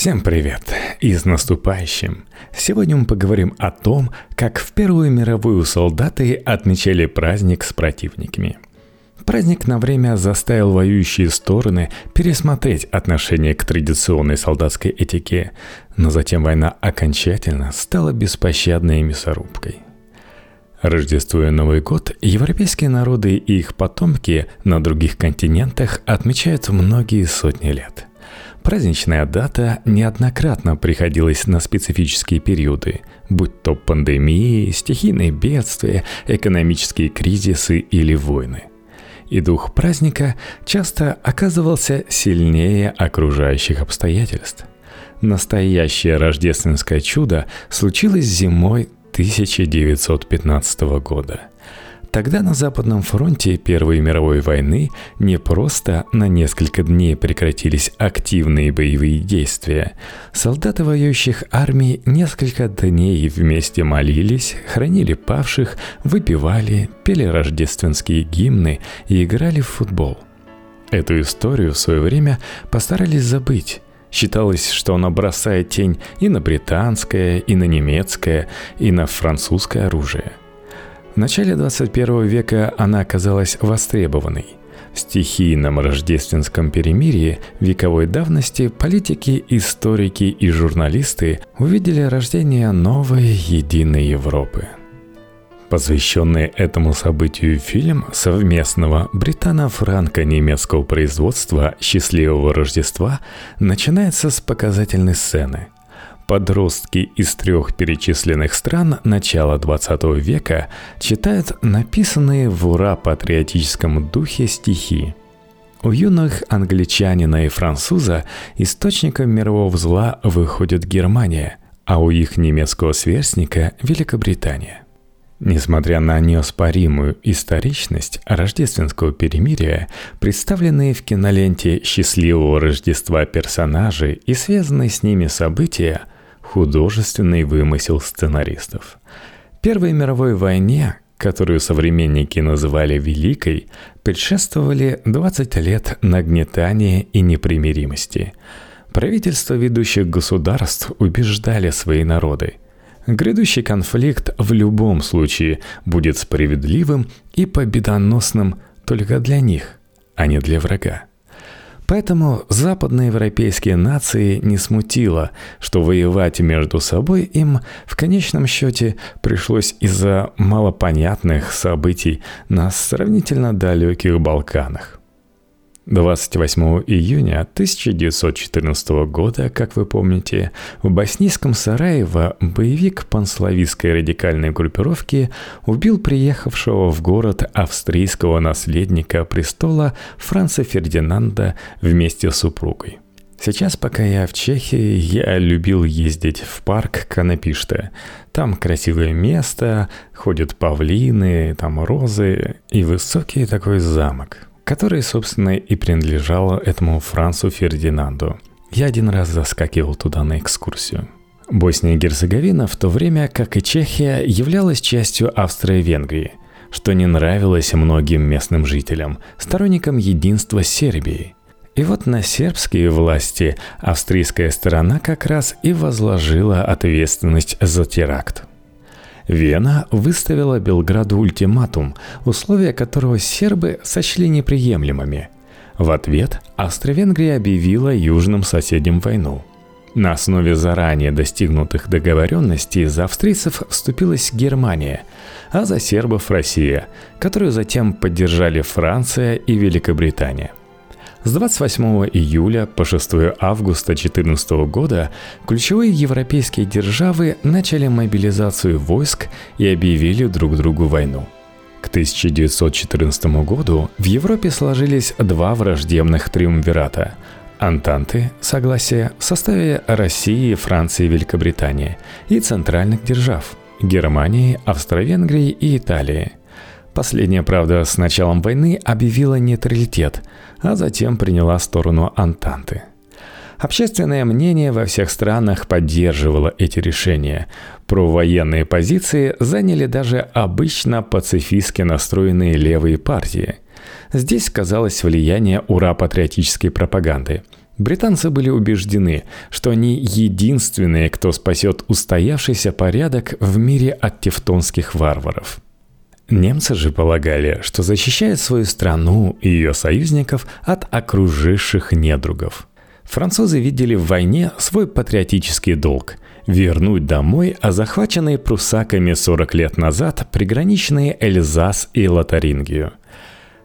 Всем привет и с наступающим! Сегодня мы поговорим о том, как в Первую мировую солдаты отмечали праздник с противниками. Праздник на время заставил воюющие стороны пересмотреть отношение к традиционной солдатской этике, но затем война окончательно стала беспощадной мясорубкой. Рождество и Новый год европейские народы и их потомки на других континентах отмечают многие сотни лет – Праздничная дата неоднократно приходилась на специфические периоды, будь то пандемии, стихийные бедствия, экономические кризисы или войны. И дух праздника часто оказывался сильнее окружающих обстоятельств. Настоящее рождественское чудо случилось зимой 1915 года – Тогда на Западном фронте Первой мировой войны не просто на несколько дней прекратились активные боевые действия. Солдаты воюющих армий несколько дней вместе молились, хранили павших, выпивали, пели рождественские гимны и играли в футбол. Эту историю в свое время постарались забыть. Считалось, что она бросает тень и на британское, и на немецкое, и на французское оружие. Начале 21 века она оказалась востребованной. В стихийном рождественском перемирии вековой давности политики, историки и журналисты увидели рождение новой единой Европы. Посвященный этому событию фильм совместного британо-франко-немецкого производства «Счастливого Рождества» начинается с показательной сцены – Подростки из трех перечисленных стран начала 20 века читают написанные в ура патриотическом духе стихи. У юных англичанина и француза источником мирового зла выходит Германия, а у их немецкого сверстника – Великобритания. Несмотря на неоспоримую историчность рождественского перемирия, представленные в киноленте «Счастливого Рождества» персонажи и связанные с ними события художественный вымысел сценаристов. Первой мировой войне, которую современники называли Великой, предшествовали 20 лет нагнетания и непримиримости. Правительства ведущих государств убеждали свои народы. Грядущий конфликт в любом случае будет справедливым и победоносным только для них, а не для врага. Поэтому западноевропейские нации не смутило, что воевать между собой им в конечном счете пришлось из-за малопонятных событий на сравнительно далеких Балканах. 28 июня 1914 года, как вы помните, в боснийском Сараево боевик панславистской радикальной группировки убил приехавшего в город австрийского наследника престола Франца Фердинанда вместе с супругой. Сейчас, пока я в Чехии, я любил ездить в парк Канапиште. Там красивое место, ходят павлины, там розы и высокий такой замок – который, собственно, и принадлежало этому Францу Фердинанду. Я один раз заскакивал туда на экскурсию. Босния и Герцеговина в то время, как и Чехия, являлась частью Австро-Венгрии, что не нравилось многим местным жителям, сторонникам единства Сербии. И вот на сербские власти австрийская сторона как раз и возложила ответственность за теракт. Вена выставила Белграду ультиматум, условия которого сербы сочли неприемлемыми. В ответ Австро-Венгрия объявила южным соседям войну. На основе заранее достигнутых договоренностей за австрийцев вступилась Германия, а за сербов Россия, которую затем поддержали Франция и Великобритания. С 28 июля по 6 августа 2014 года ключевые европейские державы начали мобилизацию войск и объявили друг другу войну. К 1914 году в Европе сложились два враждебных триумвирата – Антанты, согласие, в составе России, Франции и Великобритании и центральных держав – Германии, Австро-Венгрии и Италии – Последняя, правда, с началом войны объявила нейтралитет, а затем приняла сторону Антанты. Общественное мнение во всех странах поддерживало эти решения. Провоенные позиции заняли даже обычно пацифистски настроенные левые партии. Здесь сказалось влияние ура-патриотической пропаганды. Британцы были убеждены, что они единственные, кто спасет устоявшийся порядок в мире от тевтонских варваров. Немцы же полагали, что защищают свою страну и ее союзников от окруживших недругов. Французы видели в войне свой патриотический долг – вернуть домой а захваченные прусаками 40 лет назад приграничные Эльзас и Лотарингию –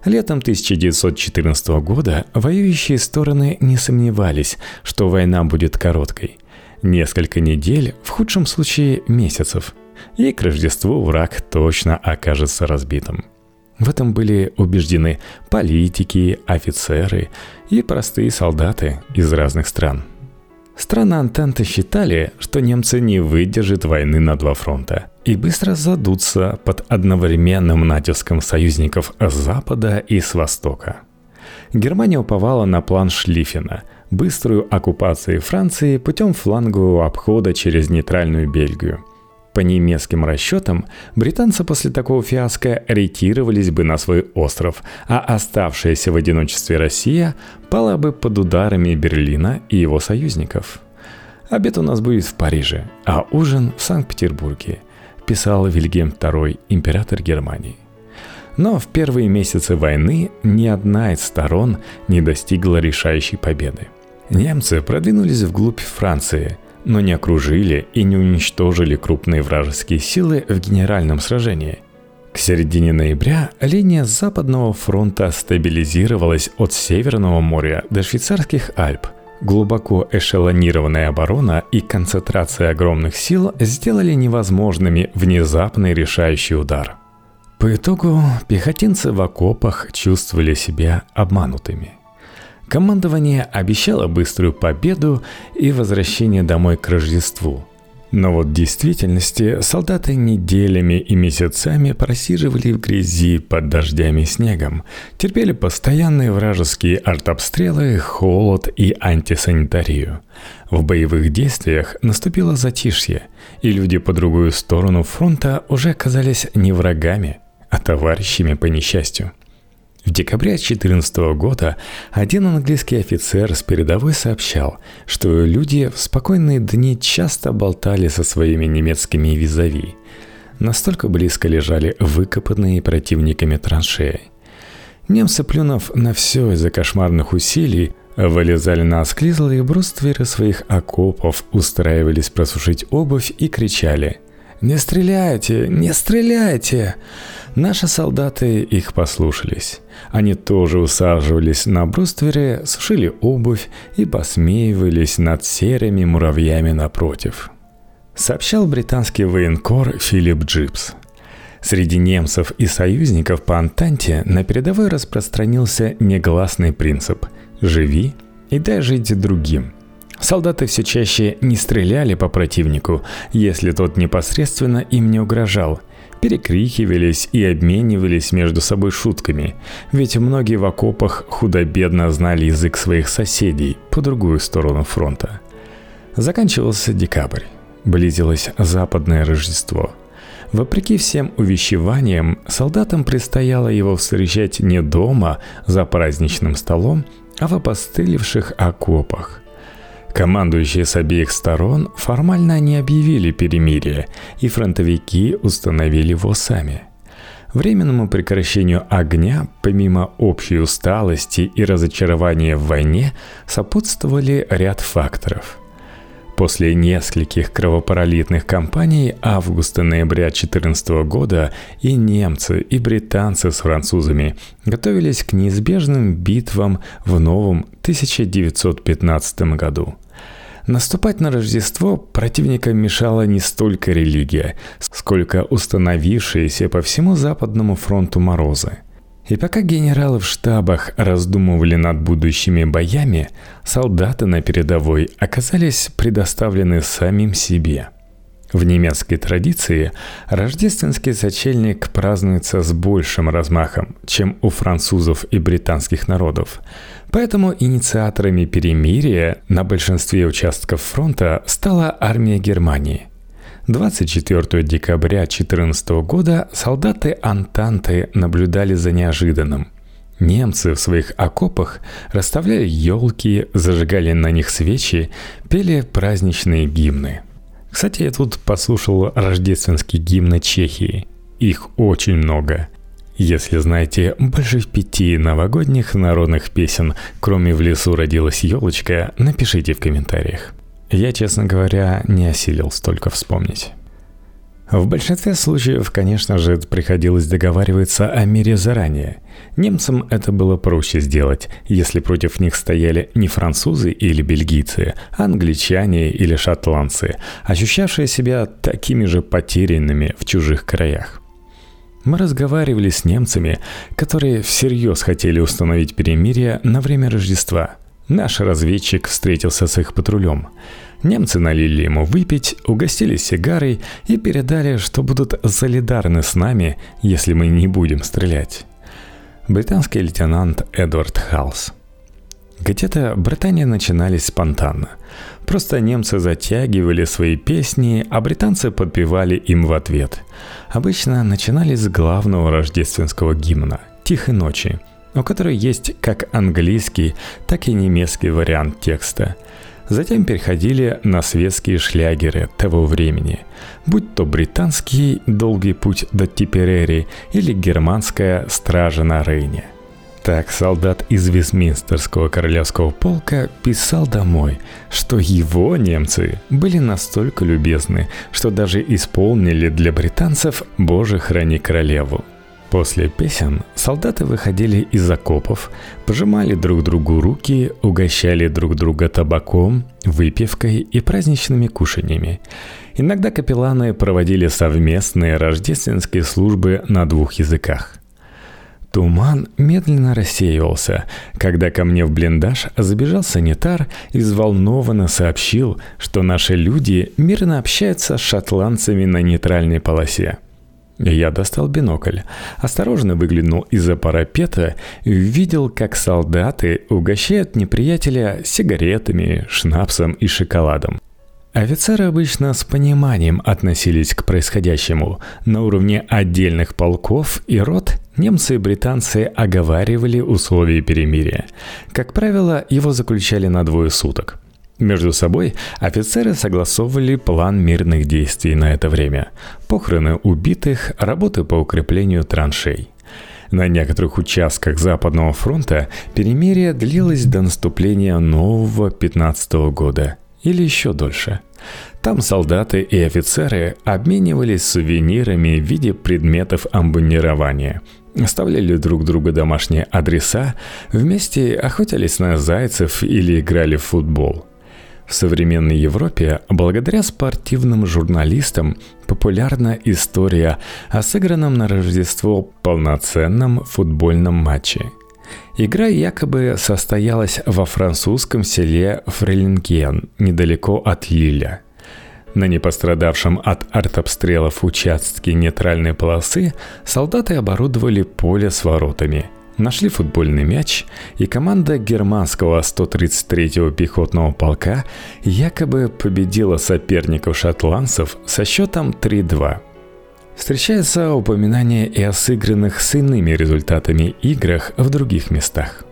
Летом 1914 года воюющие стороны не сомневались, что война будет короткой. Несколько недель, в худшем случае месяцев. И к Рождеству враг точно окажется разбитым. В этом были убеждены политики, офицеры и простые солдаты из разных стран – Страны Антанты считали, что немцы не выдержат войны на два фронта и быстро задутся под одновременным натиском союзников с запада и с востока. Германия уповала на план Шлиффена – быструю оккупацию Франции путем флангового обхода через нейтральную Бельгию – по немецким расчетам, британцы после такого фиаско ретировались бы на свой остров, а оставшаяся в одиночестве Россия пала бы под ударами Берлина и его союзников. «Обед у нас будет в Париже, а ужин в Санкт-Петербурге», писал Вильгельм II, император Германии. Но в первые месяцы войны ни одна из сторон не достигла решающей победы. Немцы продвинулись вглубь Франции – но не окружили и не уничтожили крупные вражеские силы в генеральном сражении. К середине ноября линия Западного фронта стабилизировалась от Северного моря до швейцарских Альп. Глубоко эшелонированная оборона и концентрация огромных сил сделали невозможными внезапный решающий удар. По итогу пехотинцы в окопах чувствовали себя обманутыми – Командование обещало быструю победу и возвращение домой к Рождеству. Но вот в действительности солдаты неделями и месяцами просиживали в грязи под дождями и снегом, терпели постоянные вражеские артобстрелы, холод и антисанитарию. В боевых действиях наступило затишье, и люди по другую сторону фронта уже оказались не врагами, а товарищами по несчастью – в декабре 2014 года один английский офицер с передовой сообщал, что люди в спокойные дни часто болтали со своими немецкими визави. Настолько близко лежали выкопанные противниками траншеи. Немцы, плюнув на все из-за кошмарных усилий, вылезали на осклизлые брустверы своих окопов, устраивались просушить обувь и кричали «Не стреляйте! Не стреляйте!» Наши солдаты их послушались. Они тоже усаживались на бруствере, сушили обувь и посмеивались над серыми муравьями напротив. Сообщал британский военкор Филипп Гиббс. Среди немцев и союзников по Антанте на передовой распространился негласный принцип «живи и дай жить другим». Солдаты все чаще не стреляли по противнику, если тот непосредственно им не угрожал – перекрикивались и обменивались между собой шутками, ведь многие в окопах худо-бедно знали язык своих соседей по другую сторону фронта. Заканчивался декабрь, близилось западное Рождество. Вопреки всем увещеваниям, солдатам предстояло его встречать не дома за праздничным столом, а в опостылевших окопах – Командующие с обеих сторон формально не объявили перемирие, и фронтовики установили его сами. Временному прекращению огня, помимо общей усталости и разочарования в войне, сопутствовали ряд факторов – После нескольких кровопролитных кампаний августа-ноября 2014 года и немцы, и британцы с французами готовились к неизбежным битвам в новом 1915 году. Наступать на Рождество противникам мешала не столько религия, сколько установившиеся по всему Западному фронту морозы. И пока генералы в штабах раздумывали над будущими боями, солдаты на передовой оказались предоставлены самим себе. В немецкой традиции рождественский сочельник празднуется с большим размахом, чем у французов и британских народов. Поэтому инициаторами перемирия на большинстве участков фронта стала армия Германии – 24 декабря 2014 года солдаты Антанты наблюдали за неожиданным. Немцы в своих окопах расставляли елки, зажигали на них свечи, пели праздничные гимны. Кстати, я тут послушал рождественские гимны Чехии. Их очень много. Если знаете больше пяти новогодних народных песен, кроме «В лесу родилась елочка», напишите в комментариях. Я, честно говоря, не осилил столько вспомнить. В большинстве случаев, конечно же, приходилось договариваться о мире заранее. Немцам это было проще сделать, если против них стояли не французы или бельгийцы, а англичане или шотландцы, ощущавшие себя такими же потерянными в чужих краях. Мы разговаривали с немцами, которые всерьез хотели установить перемирие на время Рождества. Наш разведчик встретился с их патрулем – Немцы налили ему выпить, угостили сигарой и передали, что будут солидарны с нами, если мы не будем стрелять. Британский лейтенант Эдвард Халс. Где-то Британия начинались спонтанно. Просто немцы затягивали свои песни, а британцы подпевали им в ответ. Обычно начинались с главного рождественского гимна «Тихой ночи», у которой есть как английский, так и немецкий вариант текста – Затем переходили на светские шлягеры того времени, будь то британский «Долгий путь до Типерери» или германская «Стража на Рейне». Так солдат из Вестминстерского королевского полка писал домой, что его немцы были настолько любезны, что даже исполнили для британцев «Боже, храни королеву», После песен солдаты выходили из окопов, пожимали друг другу руки, угощали друг друга табаком, выпивкой и праздничными кушаньями. Иногда капелланы проводили совместные рождественские службы на двух языках. Туман медленно рассеивался, когда ко мне в блиндаж забежал санитар и взволнованно сообщил, что наши люди мирно общаются с шотландцами на нейтральной полосе – я достал бинокль, осторожно выглянул из-за парапета и увидел, как солдаты угощают неприятеля сигаретами, шнапсом и шоколадом. Офицеры обычно с пониманием относились к происходящему. На уровне отдельных полков и рот немцы и британцы оговаривали условия перемирия. Как правило, его заключали на двое суток – между собой офицеры согласовывали план мирных действий на это время. Похороны убитых, работы по укреплению траншей. На некоторых участках Западного фронта перемирие длилось до наступления нового 15 года или еще дольше. Там солдаты и офицеры обменивались сувенирами в виде предметов амбунирования, оставляли друг другу домашние адреса, вместе охотились на зайцев или играли в футбол – в современной Европе благодаря спортивным журналистам популярна история о сыгранном на Рождество полноценном футбольном матче. Игра якобы состоялась во французском селе Фрелинген, недалеко от Лиля. На непострадавшем от артобстрелов участке нейтральной полосы солдаты оборудовали поле с воротами – нашли футбольный мяч, и команда германского 133-го пехотного полка якобы победила соперников шотландцев со счетом 3-2. Встречается упоминание и о сыгранных с иными результатами играх в других местах.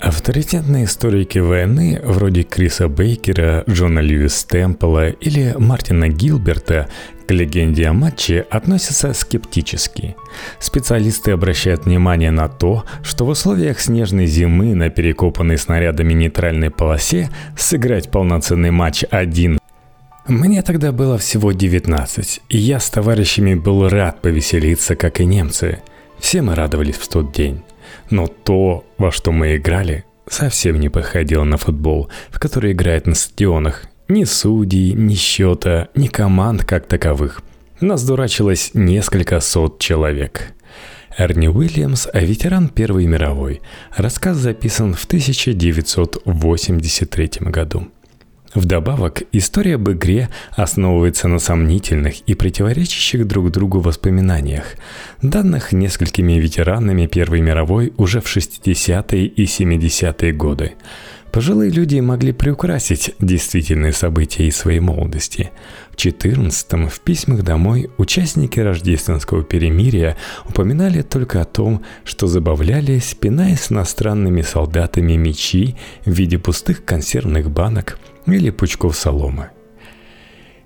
Авторитетные историки войны, вроде Криса Бейкера, Джона Льюис Темпла или Мартина Гилберта, к легенде о матче относятся скептически. Специалисты обращают внимание на то, что в условиях снежной зимы на перекопанной снарядами нейтральной полосе сыграть полноценный матч один мне тогда было всего 19, и я с товарищами был рад повеселиться, как и немцы. Все мы радовались в тот день. Но то, во что мы играли, совсем не походило на футбол, в который играют на стадионах. Ни судей, ни счета, ни команд как таковых. Нас дурачилось несколько сот человек. Эрни Уильямс, ветеран Первой мировой. Рассказ записан в 1983 году. Вдобавок, история об игре основывается на сомнительных и противоречащих друг другу воспоминаниях, данных несколькими ветеранами Первой мировой уже в 60-е и 70-е годы. Пожилые люди могли приукрасить действительные события из своей молодости. В 14-м в письмах домой участники рождественского перемирия упоминали только о том, что забавлялись, спиная с иностранными солдатами мечи в виде пустых консервных банок или пучков соломы.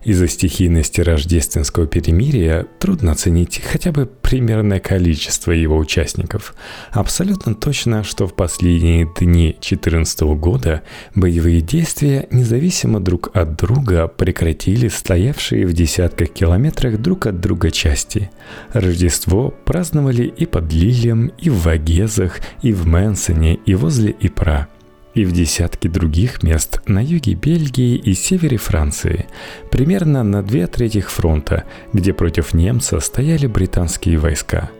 Из-за стихийности рождественского перемирия трудно оценить хотя бы примерное количество его участников. Абсолютно точно, что в последние дни 2014 года боевые действия независимо друг от друга прекратили стоявшие в десятках километрах друг от друга части. Рождество праздновали и под Лилием, и в Вагезах, и в Мэнсоне, и возле Ипра – и в десятки других мест на юге Бельгии и севере Франции, примерно на две трети фронта, где против немца стояли британские войска.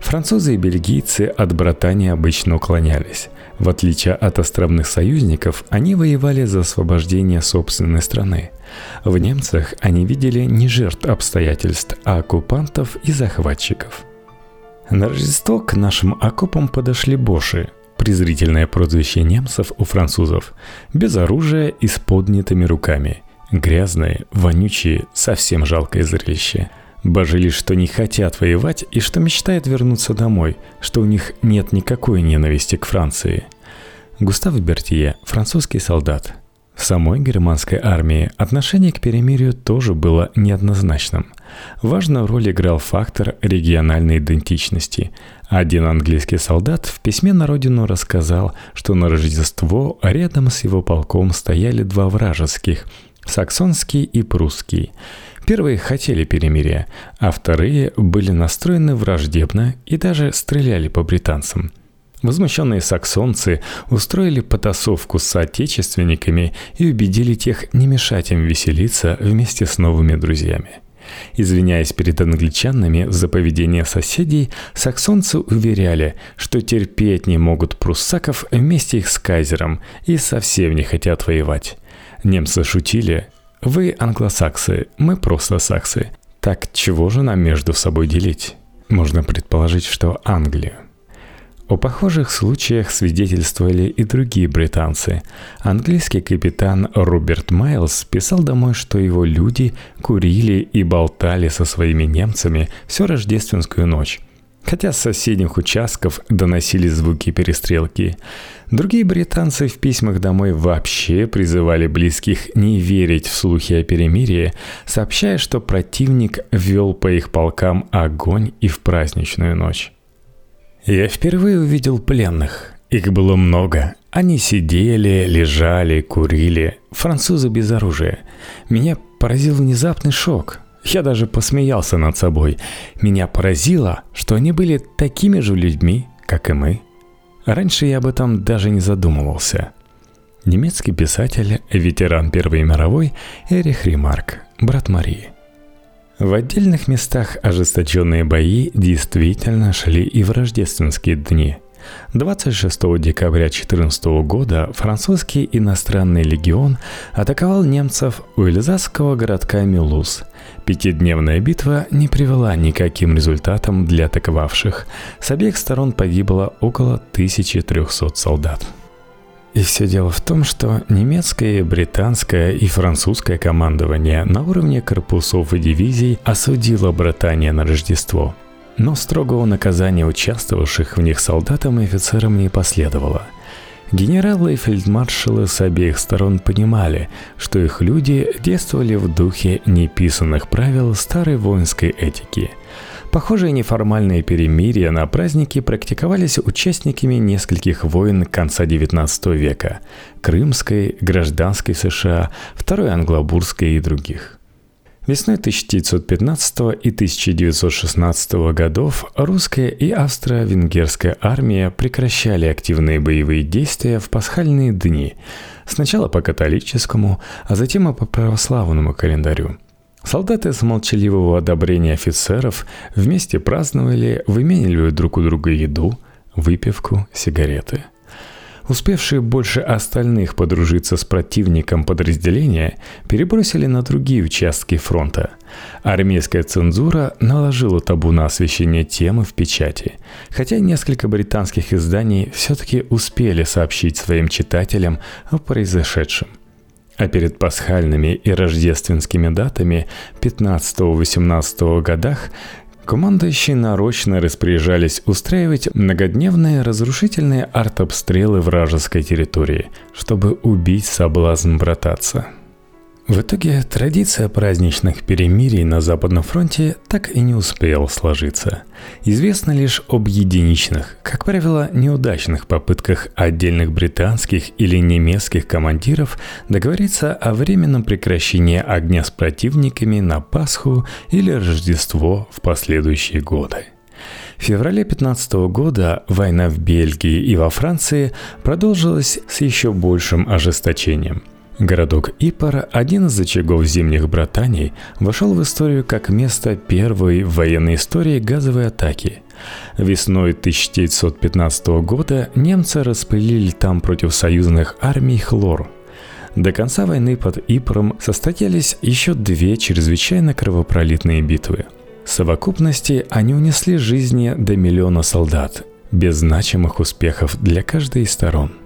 Французы и бельгийцы от братания обычно уклонялись. В отличие от островных союзников, они воевали за освобождение собственной страны. В немцах они видели не жертв обстоятельств, а оккупантов и захватчиков. На Рождество к нашим окопам подошли боши, презрительное прозвище немцев у французов, без оружия и с поднятыми руками. Грязные, вонючие, совсем жалкое зрелище. Божили, что не хотят воевать и что мечтают вернуться домой, что у них нет никакой ненависти к Франции. Густав Бертье, французский солдат. В самой германской армии отношение к перемирию тоже было неоднозначным. Важную роль играл фактор региональной идентичности. Один английский солдат в письме на родину рассказал, что на Рождество рядом с его полком стояли два вражеских – саксонский и прусский. Первые хотели перемирия, а вторые были настроены враждебно и даже стреляли по британцам – Возмущенные саксонцы устроили потасовку с соотечественниками и убедили тех не мешать им веселиться вместе с новыми друзьями. Извиняясь перед англичанами за поведение соседей, саксонцы уверяли, что терпеть не могут пруссаков вместе их с кайзером и совсем не хотят воевать. Немцы шутили «Вы англосаксы, мы просто саксы. Так чего же нам между собой делить?» Можно предположить, что Англию. О похожих случаях свидетельствовали и другие британцы. Английский капитан Роберт Майлз писал домой, что его люди курили и болтали со своими немцами всю рождественскую ночь хотя с соседних участков доносились звуки перестрелки. Другие британцы в письмах домой вообще призывали близких не верить в слухи о перемирии, сообщая, что противник вел по их полкам огонь и в праздничную ночь. Я впервые увидел пленных. Их было много. Они сидели, лежали, курили. Французы без оружия. Меня поразил внезапный шок. Я даже посмеялся над собой. Меня поразило, что они были такими же людьми, как и мы. Раньше я об этом даже не задумывался. Немецкий писатель, ветеран Первой мировой Эрих Ремарк, брат Марии. В отдельных местах ожесточенные бои действительно шли и в рождественские дни. 26 декабря 2014 года французский иностранный легион атаковал немцев у эльзасского городка Мюлуз. Пятидневная битва не привела никаким результатам для атаковавших. С обеих сторон погибло около 1300 солдат. И все дело в том, что немецкое, британское и французское командование на уровне корпусов и дивизий осудило братание на Рождество. Но строгого наказания участвовавших в них солдатам и офицерам не последовало. Генералы и фельдмаршалы с обеих сторон понимали, что их люди действовали в духе неписанных правил старой воинской этики – Похожие неформальные перемирия на празднике практиковались участниками нескольких войн конца XIX века – Крымской, Гражданской США, Второй Англобурской и других. Весной 1915 и 1916 годов русская и австро-венгерская армия прекращали активные боевые действия в пасхальные дни, сначала по католическому, а затем и по православному календарю – Солдаты с молчаливого одобрения офицеров вместе праздновали, выменивали друг у друга еду, выпивку, сигареты. успевшие больше остальных подружиться с противником подразделения, перебросили на другие участки фронта. Армейская цензура наложила табу на освещение темы в печати, хотя несколько британских изданий все-таки успели сообщить своим читателям о произошедшем. А перед пасхальными и рождественскими датами 15-18 годах Командующие нарочно распоряжались устраивать многодневные разрушительные артобстрелы вражеской территории, чтобы убить соблазн брататься – в итоге традиция праздничных перемирий на Западном фронте так и не успела сложиться. Известно лишь об единичных, как правило, неудачных попытках отдельных британских или немецких командиров договориться о временном прекращении огня с противниками на Пасху или Рождество в последующие годы. В феврале 15 года война в Бельгии и во Франции продолжилась с еще большим ожесточением – Городок Ипар, один из очагов зимних братаний, вошел в историю как место первой в военной истории газовой атаки. Весной 1915 года немцы распылили там против союзных армий хлор. До конца войны под Ипором состоялись еще две чрезвычайно кровопролитные битвы. В совокупности они унесли жизни до миллиона солдат, без значимых успехов для каждой из сторон –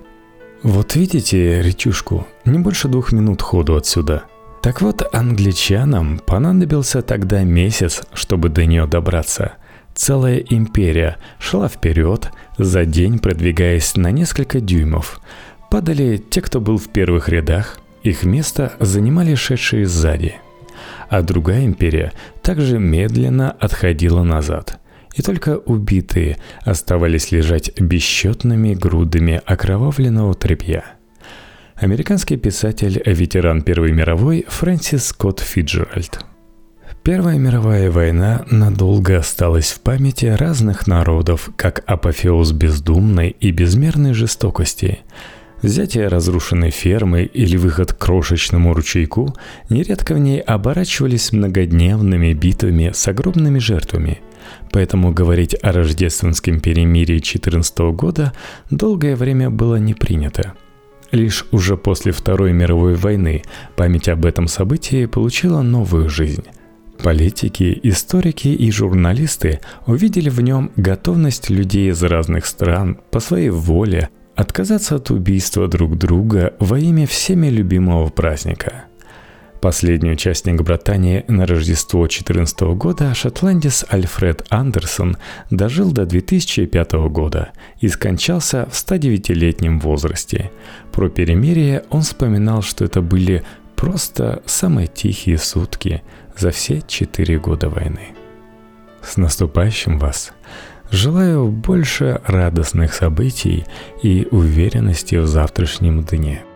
вот видите речушку? Не больше двух минут ходу отсюда. Так вот, англичанам понадобился тогда месяц, чтобы до нее добраться. Целая империя шла вперед, за день продвигаясь на несколько дюймов. Падали те, кто был в первых рядах, их место занимали шедшие сзади. А другая империя также медленно отходила назад – и только убитые оставались лежать бесчетными грудами окровавленного тряпья. Американский писатель, ветеран Первой мировой Фрэнсис Скотт Фиджеральд. Первая мировая война надолго осталась в памяти разных народов как апофеоз бездумной и безмерной жестокости. Взятие разрушенной фермы или выход к крошечному ручейку нередко в ней оборачивались многодневными битвами с огромными жертвами – Поэтому говорить о рождественском перемирии 14 года долгое время было не принято. Лишь уже после Второй мировой войны память об этом событии получила новую жизнь. Политики, историки и журналисты увидели в нем готовность людей из разных стран по своей воле отказаться от убийства друг друга во имя всеми любимого праздника – Последний участник братании на Рождество 2014 года, шотландец Альфред Андерсон, дожил до 2005 года и скончался в 109-летнем возрасте. Про перемирие он вспоминал, что это были просто самые тихие сутки за все четыре года войны. С наступающим вас! Желаю больше радостных событий и уверенности в завтрашнем дне –